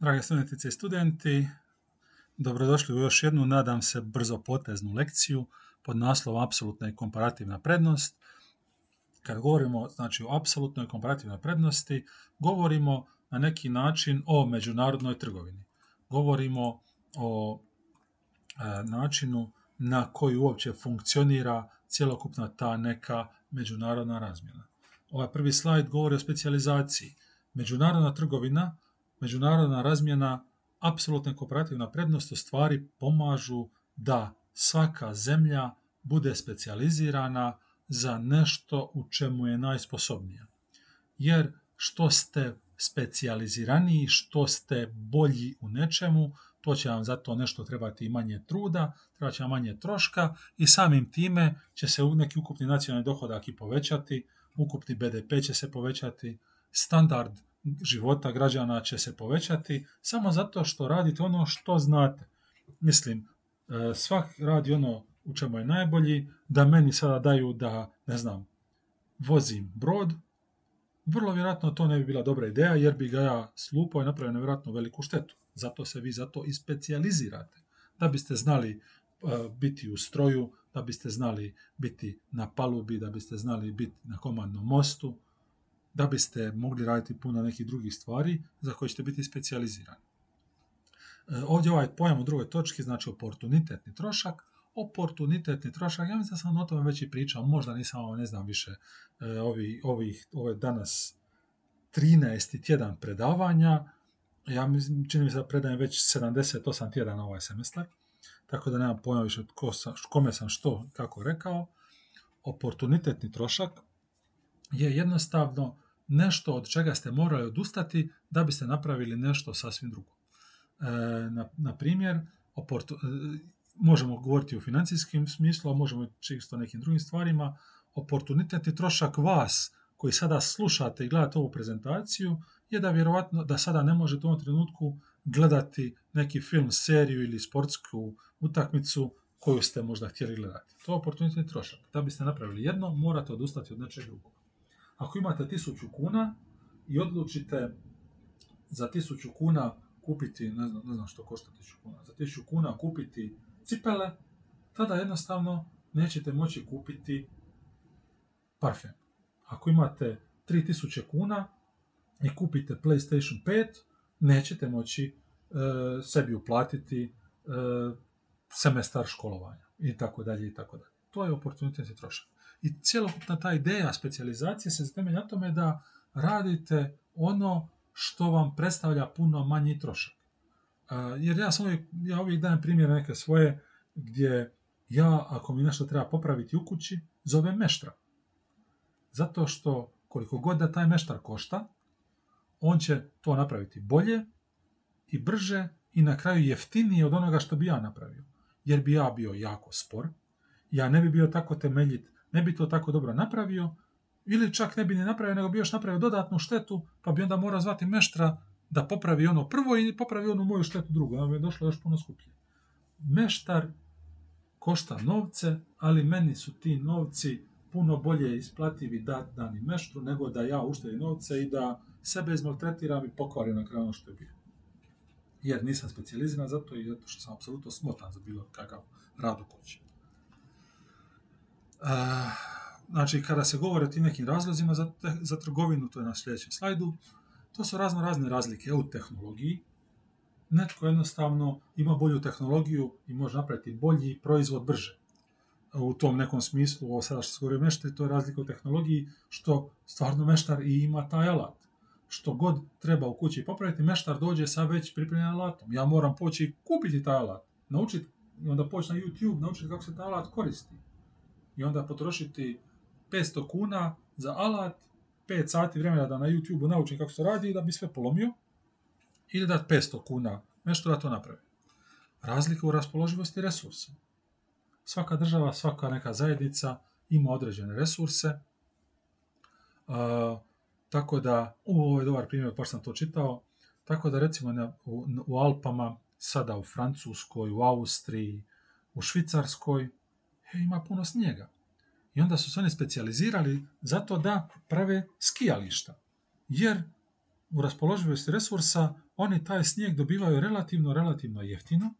Drage studentice i studenti, dobrodošli u još jednu, nadam se, brzo poteznu lekciju pod naslovom Apsolutna i komparativna prednost. Kad govorimo znači, o apsolutnoj i komparativnoj prednosti, govorimo na neki način o međunarodnoj trgovini. Govorimo o e, načinu na koji uopće funkcionira cjelokupna ta neka međunarodna razmjena. Ovaj prvi slajd govori o specijalizaciji. Međunarodna trgovina međunarodna razmjena, apsolutna kooperativna prednost u stvari pomažu da svaka zemlja bude specijalizirana za nešto u čemu je najsposobnija. Jer što ste specijaliziraniji, što ste bolji u nečemu, to će vam zato nešto trebati i manje truda, treba će vam manje troška i samim time će se neki ukupni nacionalni dohodak i povećati, ukupni BDP će se povećati, standard života građana će se povećati samo zato što radite ono što znate. Mislim, e, svak radi ono u čemu je najbolji, da meni sada daju da, ne znam, vozim brod, vrlo vjerojatno to ne bi bila dobra ideja jer bi ga ja slupao i napravio nevjerojatno veliku štetu. Zato se vi zato i specijalizirate. Da biste znali e, biti u stroju, da biste znali biti na palubi, da biste znali biti na komandnom mostu, da biste mogli raditi puno nekih drugih stvari za koje ćete biti specijalizirani. E, ovdje ovaj pojam u drugoj točki znači oportunitetni trošak. Oportunitetni trošak, ja mislim da sam o tome već i pričao, možda nisam, ne znam više, e, ovi, ovih, ove danas 13. tjedan predavanja, ja mislim, čini mi se da predajem već 78 tjedana ovaj semestar, tako da nemam pojma više kome sam što, kako rekao. Oportunitetni trošak je jednostavno nešto od čega ste morali odustati da biste napravili nešto sasvim drugo. E, na, na primjer, oportu, e, možemo govoriti u financijskim smislu, a možemo čisto nekim drugim stvarima. Oportunitet i trošak vas koji sada slušate i gledate ovu prezentaciju je da vjerovatno da sada ne možete u ovom trenutku gledati neki film, seriju ili sportsku utakmicu koju ste možda htjeli gledati. To je oportunitet trošak. Da biste napravili jedno, morate odustati od nečeg drugog. Ako imate 1000 kuna i odlučite za 1000 kuna kupiti, ne znam, ne znam što košta 1000 kuna, za 1000 kuna kupiti cipele, tada jednostavno nećete moći kupiti parfem. Ako imate 3000 kuna i kupite PlayStation 5, nećete moći e, sebi uplatiti e, semestar školovanja i tako dalje i tako dalje. To je oportunitet i trošak. I cjelokupna ta ideja specijalizacije se temelji na tome da radite ono što vam predstavlja puno manji trošak. Jer ja sam uvijek, ja uvijek dajem primjer neke svoje gdje ja, ako mi nešto treba popraviti u kući, zovem meštra. Zato što koliko god da taj meštar košta, on će to napraviti bolje i brže i na kraju jeftinije od onoga što bi ja napravio. Jer bi ja bio jako spor, ja ne bi bio tako temeljit ne bi to tako dobro napravio, ili čak ne bi ni napravio, nego bi još napravio dodatnu štetu, pa bi onda morao zvati meštra da popravi ono prvo i popravi onu moju štetu drugo, onda bi je došlo još puno skuplje. Meštar košta novce, ali meni su ti novci puno bolje isplativi da dani meštru, nego da ja uštedim novce i da sebe izmaltretiram i pokvarim na kraju ono što je bio. Jer nisam specijaliziran za to i zato što sam apsolutno smotan za bilo kakav rad u kući znači, kada se govori o tim nekim razlozima za, za trgovinu, to je na sljedećem slajdu, to su razno razne razlike u tehnologiji. Netko jednostavno ima bolju tehnologiju i može napraviti bolji proizvod brže. U tom nekom smislu, ovo sada što se govori meštari, to je razlika u tehnologiji, što stvarno meštar i ima taj alat. Što god treba u kući popraviti, meštar dođe sa već pripremljenim alatom. Ja moram poći kupiti taj alat, naučiti i onda poći na YouTube, naučiti kako se taj alat koristi i onda potrošiti 500 kuna za alat, 5 sati vremena da na YouTube naučim kako se radi i da bi sve polomio, ili da 500 kuna nešto da to napravi. Razlika u raspoloživosti resursa. Svaka država, svaka neka zajednica ima određene resurse, tako da, u, ovo je dobar primjer, pa sam to čitao, tako da recimo na, u, Alpama, sada u Francuskoj, u Austriji, u Švicarskoj, ima puno snijega. I onda su se oni specijalizirali zato da prave skijališta. Jer u raspoloživosti resursa oni taj snijeg dobivaju relativno, relativno jeftino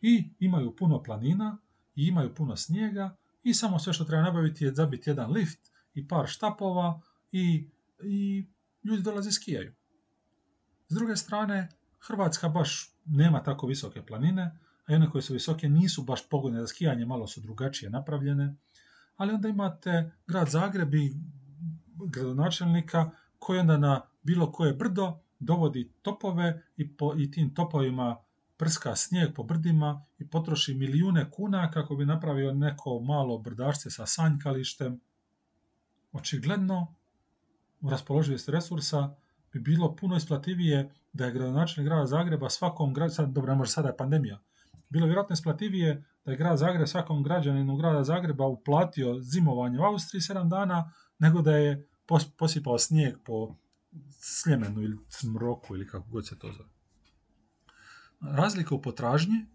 i imaju puno planina i imaju puno snijega i samo sve što treba nabaviti je zabiti jedan lift i par štapova i, i ljudi dolaze skijaju. S druge strane, Hrvatska baš nema tako visoke planine, a one koje su visoke nisu baš pogodne za skijanje, malo su drugačije napravljene, ali onda imate grad Zagreb i gradonačelnika koji onda na bilo koje brdo dovodi topove i, po, i tim topovima prska snijeg po brdima i potroši milijune kuna kako bi napravio neko malo brdašce sa sanjkalištem. Očigledno, u raspoloživosti resursa bi bilo puno isplativije da je gradonačelnik grada Zagreba svakom gradu, sad, dobro, ne može sada je pandemija, bilo vjerojatno isplativije da je grad Zagreb svakom građaninu grada Zagreba uplatio zimovanje u Austriji 7 dana, nego da je posipao snijeg po Sljemenu ili Smroku ili kako god se to zove. Razlika u potražnji e,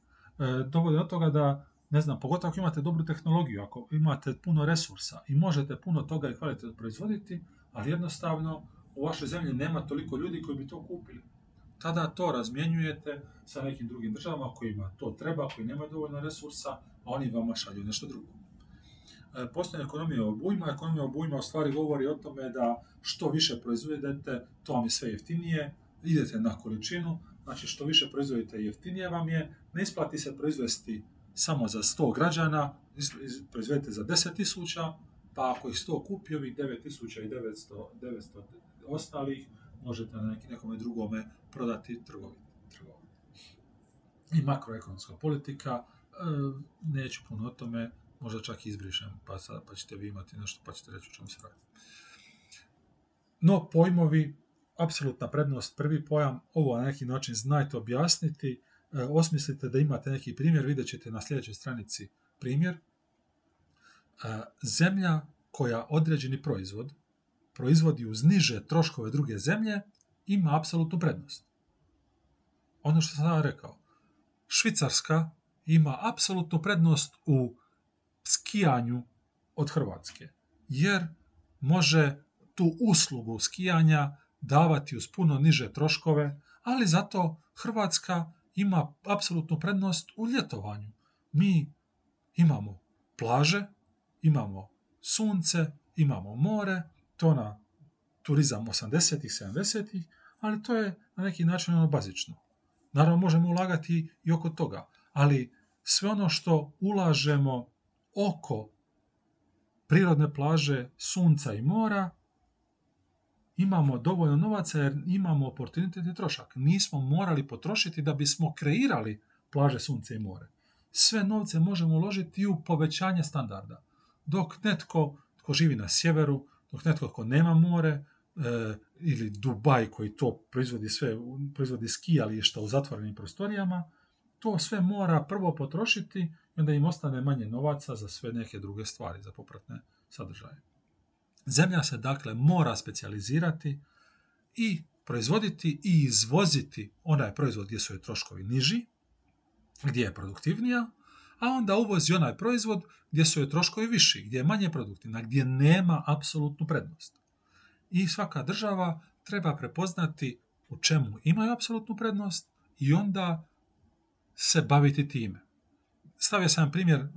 dovodi do toga da, ne znam, pogotovo ako imate dobru tehnologiju, ako imate puno resursa i možete puno toga i kvalitetno proizvoditi, ali jednostavno u vašoj zemlji nema toliko ljudi koji bi to kupili. Tada to razmjenjujete sa nekim drugim državama kojima to treba, koji nemaju dovoljno resursa, a oni vama šalju nešto drugo. E, postoje ekonomija obujma, ekonomija obujma u stvari govori o tome da što više proizvedete, to vam je sve jeftinije, idete na količinu, znači što više proizvodite jeftinije vam je, ne isplati se proizvesti samo za 100 građana, proizvedete za 10.000, pa ako ih 100 kupi, ovih 9.900 900 ostalih, možete na nekome drugome prodati trgovini. I makroekonomska politika, e, neću puno o tome, možda čak izbrišem, pa, sad, pa ćete vi imati nešto, pa ćete reći o čemu se radi. No, pojmovi, apsolutna prednost, prvi pojam, ovo na neki način znajte objasniti, e, osmislite da imate neki primjer, vidjet ćete na sljedećoj stranici primjer. E, zemlja koja određeni proizvod proizvodi uz niže troškove druge zemlje, ima apsolutnu prednost. Ono što sam rekao, Švicarska ima apsolutnu prednost u skijanju od Hrvatske, jer može tu uslugu skijanja davati uz puno niže troškove, ali zato Hrvatska ima apsolutnu prednost u ljetovanju. Mi imamo plaže, imamo sunce, imamo more, to na turizam 80-ih, 70-ih, ali to je na neki način ono bazično. Naravno, možemo ulagati i oko toga, ali sve ono što ulažemo oko prirodne plaže, sunca i mora, imamo dovoljno novaca jer imamo oportunitet i trošak. Nismo morali potrošiti da bismo kreirali plaže, sunce i more. Sve novce možemo uložiti u povećanje standarda. Dok netko tko živi na sjeveru, dok netko tko nema more, e, ili Dubaj koji to proizvodi sve, proizvodi skijališta u zatvorenim prostorijama, to sve mora prvo potrošiti i onda im ostane manje novaca za sve neke druge stvari, za popratne sadržaje. Zemlja se dakle mora specijalizirati i proizvoditi i izvoziti onaj proizvod gdje su joj troškovi niži, gdje je produktivnija, a onda uvozi onaj proizvod gdje su joj troškovi viši, gdje je manje produktivna, gdje nema apsolutnu prednost. I svaka država treba prepoznati u čemu imaju apsolutnu prednost i onda se baviti time. Stavio sam primjer,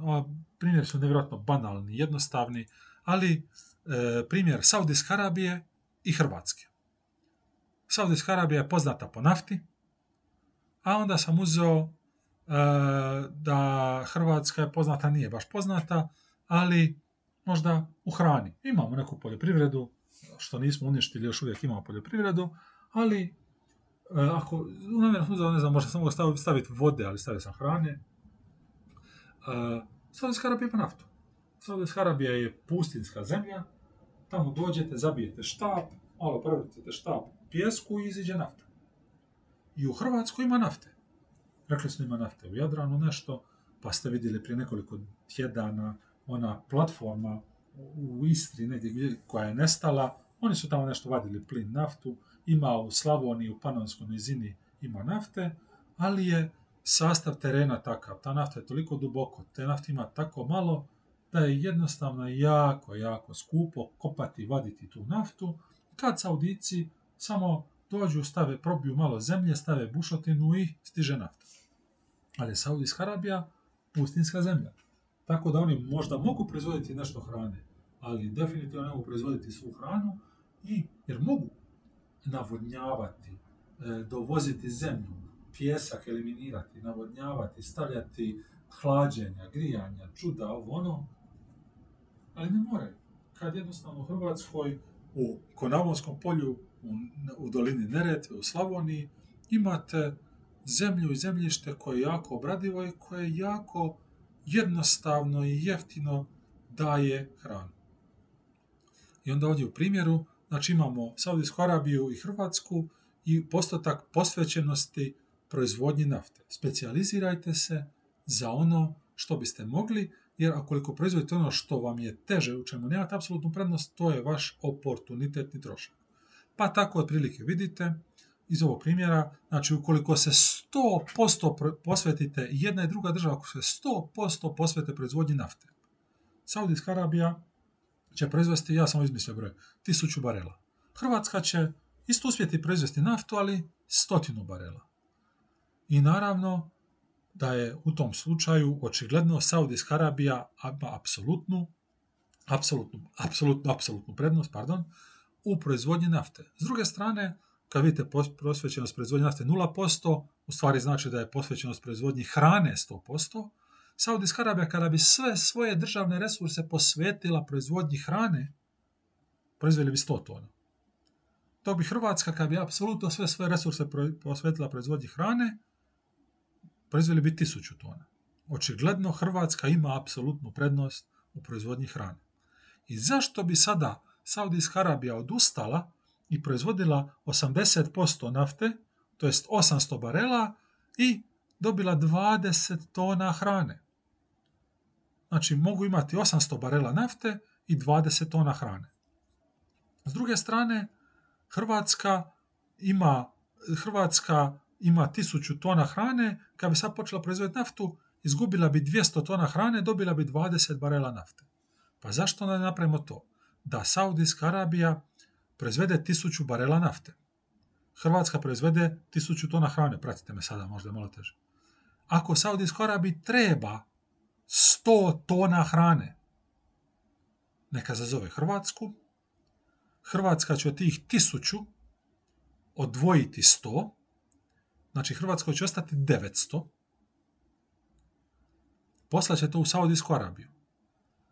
primjer su nevjerojatno banalni, jednostavni, ali e, primjer Saudijske Arabije i Hrvatske. Saudijska Arabija je poznata po nafti, a onda sam uzeo da Hrvatska je poznata, nije baš poznata, ali možda u hrani. Imamo neku poljoprivredu, što nismo uništili, još uvijek imamo poljoprivredu, ali e, ako, ne znam, možda sam mogao staviti vode, ali stavio sam hrane. E, Saudijska Arabija ima naftu. Saudijska Arabija je pustinska zemlja, tamo dođete, zabijete štap, malo prevrtite štap pjesku i iziđe nafta. I u Hrvatskoj ima nafte rekli smo ima nafte u Jadranu nešto, pa ste vidjeli prije nekoliko tjedana ona platforma u Istri negdje koja je nestala, oni su tamo nešto vadili plin, naftu, ima u Slavoniji, u Panonskoj nizini ima nafte, ali je sastav terena takav, ta nafta je toliko duboko, te nafte ima tako malo, da je jednostavno jako, jako skupo kopati i vaditi tu naftu, kad Saudici samo dođu, stave, probiju malo zemlje, stave bušotinu i stiže nafta. Ali Saudijska Arabija, pustinska zemlja. Tako da oni možda mogu proizvoditi nešto hrane, ali definitivno ne mogu proizvoditi svu hranu, i, jer mogu navodnjavati, e, dovoziti zemlju, pjesak eliminirati, navodnjavati, stavljati hlađenja, grijanja, čuda, ovo ono, ali ne moraju. Kad jednostavno u Hrvatskoj, u Konavonskom polju, u, u dolini Neretve, u Slavoniji, imate zemlju i zemljište koje je jako obradivo i koje je jako jednostavno i jeftino daje hranu. I onda ovdje u primjeru, znači imamo Saudijsku Arabiju i Hrvatsku i postotak posvećenosti proizvodnji nafte. Specijalizirajte se za ono što biste mogli, jer ako proizvodite ono što vam je teže, u čemu nemate apsolutnu prednost, to je vaš oportunitetni trošak. Pa tako otprilike vidite iz ovog primjera, znači ukoliko se 100% posvetite, jedna i druga država, ako se 100% posvete proizvodnji nafte, Saudijska Arabija će proizvesti, ja sam izmislio broj, tisuću barela. Hrvatska će isto uspjeti proizvesti naftu, ali stotinu barela. I naravno da je u tom slučaju očigledno Saudijska Arabija ima apsolutnu, apsolutnu, apsolutnu, apsolutnu prednost, pardon, u proizvodnji nafte. S druge strane, kad vidite posvećenost proizvodnje nafte 0%, u stvari znači da je posvećenost proizvodnji hrane 100%, Saudijska Arabija kada bi sve svoje državne resurse posvetila proizvodnji hrane, proizveli bi 100 tona. To bi Hrvatska kada bi apsolutno sve svoje resurse posvetila proizvodnji hrane, proizveli bi 1000 tona. Očigledno Hrvatska ima apsolutnu prednost u proizvodnji hrane. I zašto bi sada Saudijska Arabija odustala i proizvodila 80% nafte, to jest 800 barela i dobila 20 tona hrane. Znači mogu imati 800 barela nafte i 20 tona hrane. S druge strane, Hrvatska ima, Hrvatska ima 1000 tona hrane, kad bi sad počela proizvoditi naftu, izgubila bi 200 tona hrane, dobila bi 20 barela nafte. Pa zašto ne napravimo to? Da Saudijska Arabija proizvede 1000 barela nafte. Hrvatska proizvede 1000 tona hrane, pratite me sada, možda je malo teže. Ako Saudijskoj Arabiji treba 100 tona hrane. Neka zazove Hrvatsku. Hrvatska će od tih tisuću odvojiti 100. Znači Hrvatskoj će ostati 900. Poslaće to u Saudijsku Arabiju.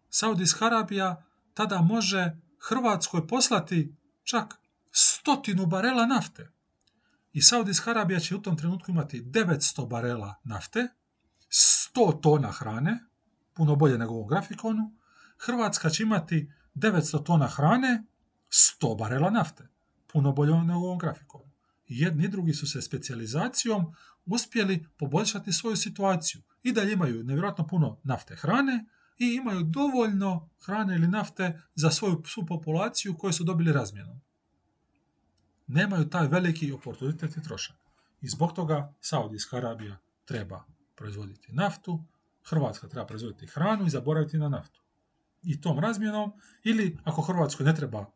Saudijska Arabija tada može Hrvatskoj poslati čak stotinu barela nafte. I Saudijska Arabija će u tom trenutku imati 900 barela nafte, 100 tona hrane, puno bolje nego u ovom grafikonu, Hrvatska će imati 900 tona hrane, 100 barela nafte, puno bolje nego u ovom grafikonu. Jedni i drugi su se specijalizacijom uspjeli poboljšati svoju situaciju. I dalje imaju nevjerojatno puno nafte hrane i imaju dovoljno hrane ili nafte za svoju svu populaciju koju su dobili razmjenom. Nemaju taj veliki oportunitet i trošak. I zbog toga Saudijska Arabija treba proizvoditi naftu, Hrvatska treba proizvoditi hranu i zaboraviti na naftu. I tom razmjenom, ili ako Hrvatskoj ne treba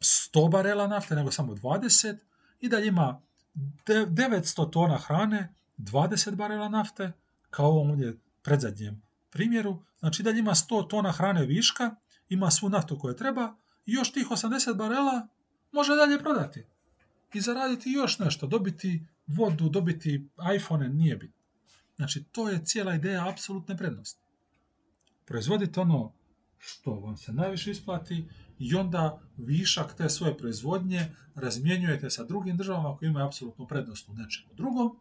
100 barela nafte, nego samo 20, i da ima 900 tona hrane, 20 barela nafte, kao ovom ovdje predzadnjem primjeru, znači da ima 100 tona hrane viška, ima svu naftu koju treba, i još tih 80 barela može dalje prodati. I zaraditi još nešto, dobiti vodu, dobiti iPhone, nije bitno. Znači, to je cijela ideja apsolutne prednosti. Proizvodite ono što vam se najviše isplati i onda višak te svoje proizvodnje razmjenjujete sa drugim državama koji imaju apsolutnu prednost u nečemu drugom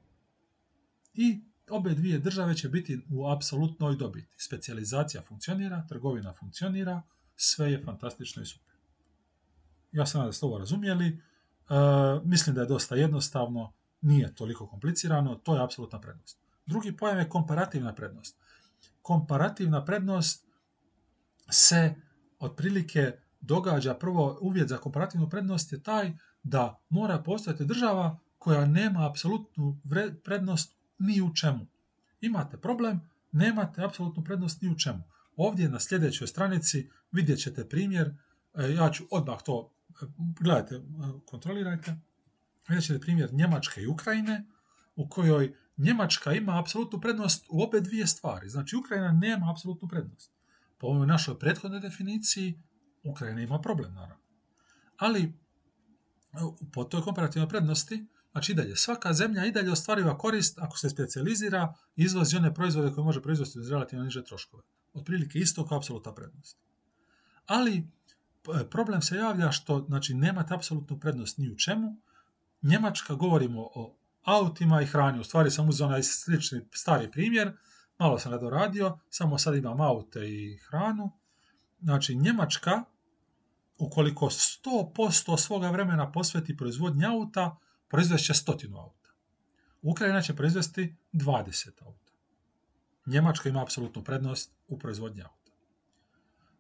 i obe dvije države će biti u apsolutnoj dobiti. Specijalizacija funkcionira, trgovina funkcionira, sve je fantastično i super. Ja sam da ste ovo razumjeli. E, mislim da je dosta jednostavno, nije toliko komplicirano, to je apsolutna prednost. Drugi pojam je komparativna prednost. Komparativna prednost se otprilike događa prvo uvjet za komparativnu prednost je taj da mora postojati država koja nema apsolutnu prednost ni u čemu. Imate problem, nemate apsolutnu prednost ni u čemu. Ovdje na sljedećoj stranici vidjet ćete primjer, e, ja ću odmah to, e, gledajte, e, kontrolirajte, Vidjet ćete primjer Njemačke i Ukrajine, u kojoj Njemačka ima apsolutnu prednost u obe dvije stvari. Znači, Ukrajina nema apsolutnu prednost. Po ovoj našoj prethodnoj definiciji, Ukrajina ima problem, naravno. Ali, po toj komparativnoj prednosti, znači i dalje, svaka zemlja i dalje ostvariva korist ako se specijalizira i izvozi one proizvode koje može proizvesti uz relativno niže troškove. Otprilike isto kao apsolutna prednost. Ali, problem se javlja što znači, nemate apsolutnu prednost ni u čemu. Njemačka, govorimo o autima i hrani. U stvari sam uzeo onaj slični stari primjer, malo sam ga doradio, samo sad imam aute i hranu. Znači, Njemačka, ukoliko 100% svoga vremena posveti proizvodnji auta, proizvešće stotinu auta. Ukrajina će proizvesti 20 auta. Njemačka ima apsolutnu prednost u proizvodnji auta.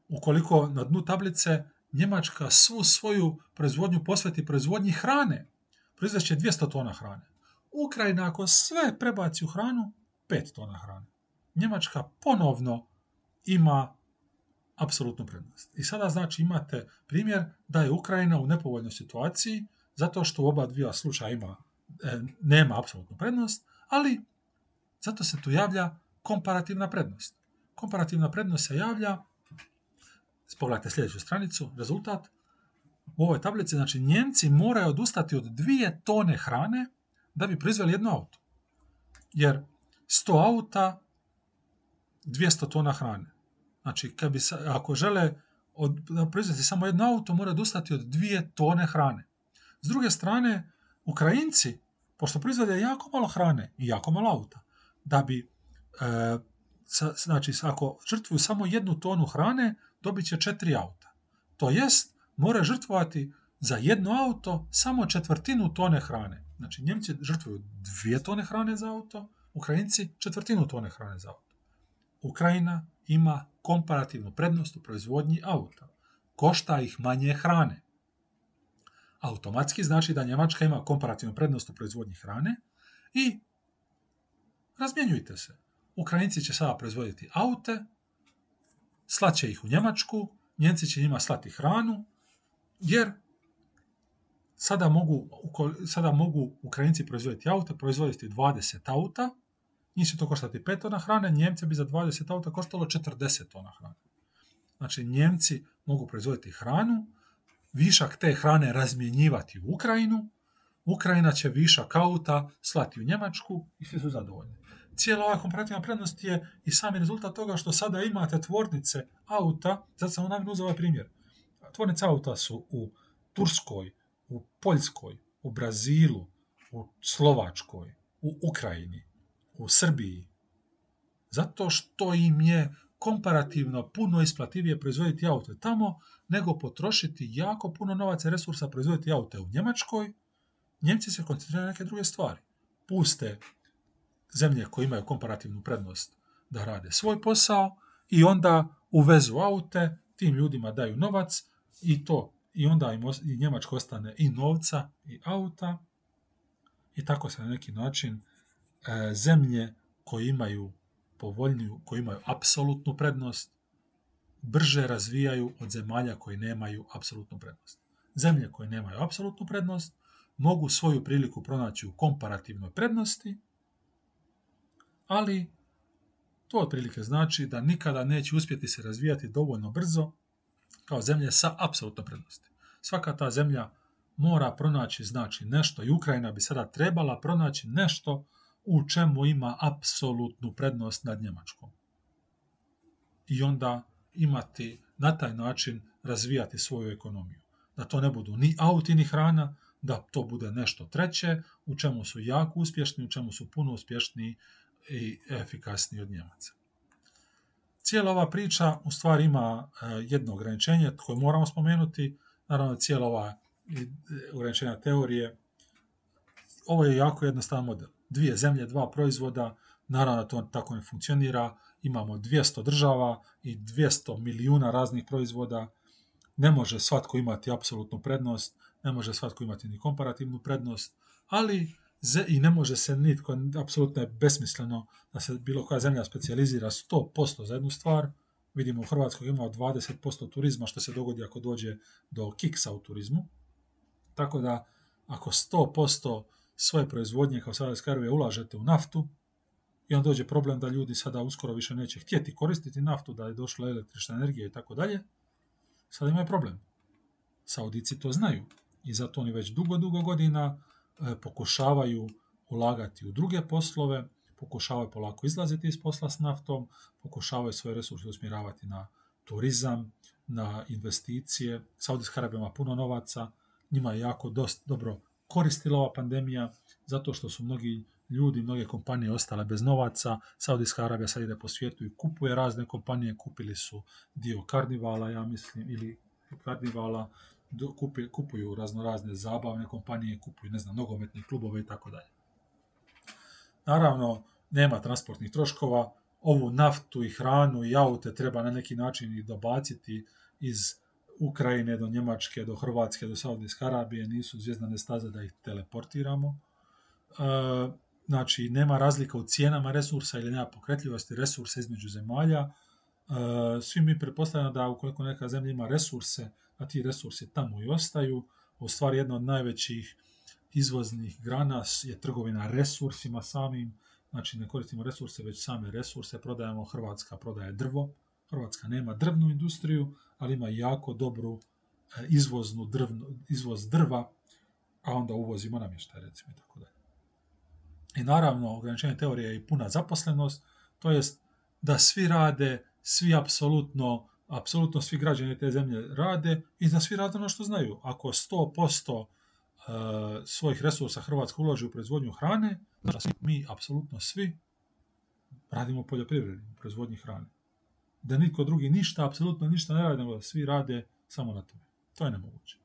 Ukoliko na dnu tablice Njemačka svu svoju proizvodnju posveti proizvodnji hrane, proizvešće 200 tona hrane. Ukrajina ako sve prebaci u hranu, 5 tona hrane. Njemačka ponovno ima apsolutnu prednost. I sada znači imate primjer da je Ukrajina u nepovoljnoj situaciji zato što u oba dvija slučaja ima, e, nema apsolutnu prednost, ali zato se tu javlja komparativna prednost. Komparativna prednost se javlja, pogledajte sljedeću stranicu, rezultat, u ovoj tablici, znači Njemci moraju odustati od dvije tone hrane da bi proizveli jedno auto. Jer 100 auta, 200 tona hrane. Znači, kad bi, ako žele od, proizvesti samo jedno auto, mora odustati od dvije tone hrane. S druge strane, Ukrajinci, pošto proizvode jako malo hrane i jako malo auta, da bi, e, znači, ako žrtvuju samo jednu tonu hrane, dobit će četiri auta. To jest, mora žrtvovati za jedno auto samo četvrtinu tone hrane. Znači, Njemci žrtvuju dvije tone hrane za auto, Ukrajinci četvrtinu tone hrane za auto. Ukrajina ima komparativnu prednost u proizvodnji auta. Košta ih manje hrane. Automatski znači da Njemačka ima komparativnu prednost u proizvodnji hrane i razmjenjujte se. Ukrajinci će sada proizvoditi aute, slaće ih u Njemačku, Njemci će njima slati hranu, jer sada mogu, sada mogu Ukrajinci proizvoditi aute, proizvoditi 20 auta, njih će to koštati 5 tona hrane, Njemci bi za 20 auta koštalo 40 tona hrane. Znači, Njemci mogu proizvoditi hranu, višak te hrane razmjenjivati u Ukrajinu, Ukrajina će višak auta slati u Njemačku i svi su zadovoljni. Cijela ova komparativna prednost je i sami rezultat toga što sada imate tvornice auta, zato sam namjerno uzeo ovaj primjer. Tvornice auta su u Turskoj, u Poljskoj, u Brazilu, u Slovačkoj, u Ukrajini, u Srbiji. Zato što im je komparativno puno isplativije proizvoditi aute tamo, nego potrošiti jako puno novaca i resursa proizvoditi aute u Njemačkoj, Njemci se koncentriraju na neke druge stvari. Puste zemlje koje imaju komparativnu prednost da rade svoj posao i onda uvezu aute, tim ljudima daju novac i to i onda i Njemačko ostane i novca i auta i tako se na neki način e, zemlje koje imaju povoljniju, koji imaju apsolutnu prednost, brže razvijaju od zemalja koji nemaju apsolutnu prednost. Zemlje koje nemaju apsolutnu prednost mogu svoju priliku pronaći u komparativnoj prednosti, ali to otprilike znači da nikada neće uspjeti se razvijati dovoljno brzo kao zemlje sa apsolutnom prednosti. Svaka ta zemlja mora pronaći znači nešto i Ukrajina bi sada trebala pronaći nešto u čemu ima apsolutnu prednost nad Njemačkom. I onda imati na taj način razvijati svoju ekonomiju. Da to ne budu ni auti ni hrana, da to bude nešto treće, u čemu su jako uspješni, u čemu su puno uspješniji i efikasniji od Njemaca. Cijela ova priča u stvari ima e, jedno ograničenje koje moramo spomenuti, naravno cijela ova e, ograničenja teorije. Ovo je jako jednostavan model. Dvije zemlje, dva proizvoda, naravno to tako ne funkcionira, imamo 200 država i 200 milijuna raznih proizvoda, ne može svatko imati apsolutnu prednost, ne može svatko imati ni komparativnu prednost, ali i ne može se nitko, apsolutno je besmisleno da se bilo koja zemlja specijalizira 100% za jednu stvar. Vidimo u Hrvatskoj imamo 20% turizma što se dogodi ako dođe do kiksa u turizmu. Tako da ako 100% svoje proizvodnje kao Saudijska Arabija ulažete u naftu, i onda dođe problem da ljudi sada uskoro više neće htjeti koristiti naftu, da je došla električna energija i tako dalje, sada imaju problem. Saudici to znaju i zato oni već dugo, dugo godina e, pokušavaju ulagati u druge poslove, pokušavaju polako izlaziti iz posla s naftom, pokušavaju svoje resurse usmjeravati na turizam, na investicije. Saudijska Arabija ima puno novaca, njima je jako dost dobro koristila ova pandemija, zato što su mnogi ljudi, mnoge kompanije ostale bez novaca. Saudijska Arabija sad ide po svijetu i kupuje razne kompanije, kupili su dio karnivala, ja mislim, ili karnivala, kupuju razno razne zabavne kompanije, kupuju, ne znam, nogometne klubove i tako dalje. Naravno, nema transportnih troškova, ovu naftu i hranu i aute treba na neki način i dobaciti iz Ukrajine do Njemačke, do Hrvatske, do Saudijske Arabije, nisu zvijezdane staze da ih teleportiramo. E, znači, nema razlika u cijenama resursa ili nema pokretljivosti resursa između zemalja. E, svi mi pretpostavljamo da ukoliko neka zemlja ima resurse, a ti resursi tamo i ostaju, u stvari jedna od najvećih izvoznih grana je trgovina resursima samim, znači ne koristimo resurse, već same resurse prodajemo, Hrvatska prodaje drvo, Hrvatska nema drvnu industriju, ali ima jako dobru e, izvoznu drvnu, izvoz drva, a onda uvozimo namještaj, recimo i tako dalje. I naravno, ograničenje teorije je i puna zaposlenost, to jest da svi rade, svi apsolutno, apsolutno svi građani te zemlje rade i da svi rade ono što znaju. Ako 100% e, svojih resursa Hrvatska uloži u proizvodnju hrane, znači mi, apsolutno svi, radimo poljoprivredu, u proizvodnji hrane. Da nitko drugi ništa, apsolutno ništa ne radi, nego da svi rade samo na tome. To je nemoguće.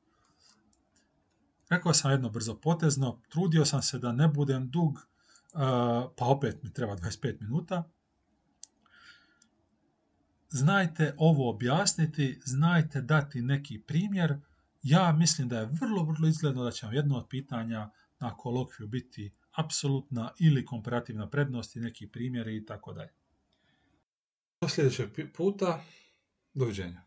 Rekao sam jedno brzo potezno, trudio sam se da ne budem dug, pa opet mi treba 25 minuta. Znajte ovo objasniti, znajte dati neki primjer. Ja mislim da je vrlo, vrlo izgledno da će vam jedno od pitanja na kolokviju biti apsolutna ili komparativna prednost i neki primjeri i tako dalje. Do sljedećeg puta, doviđenja.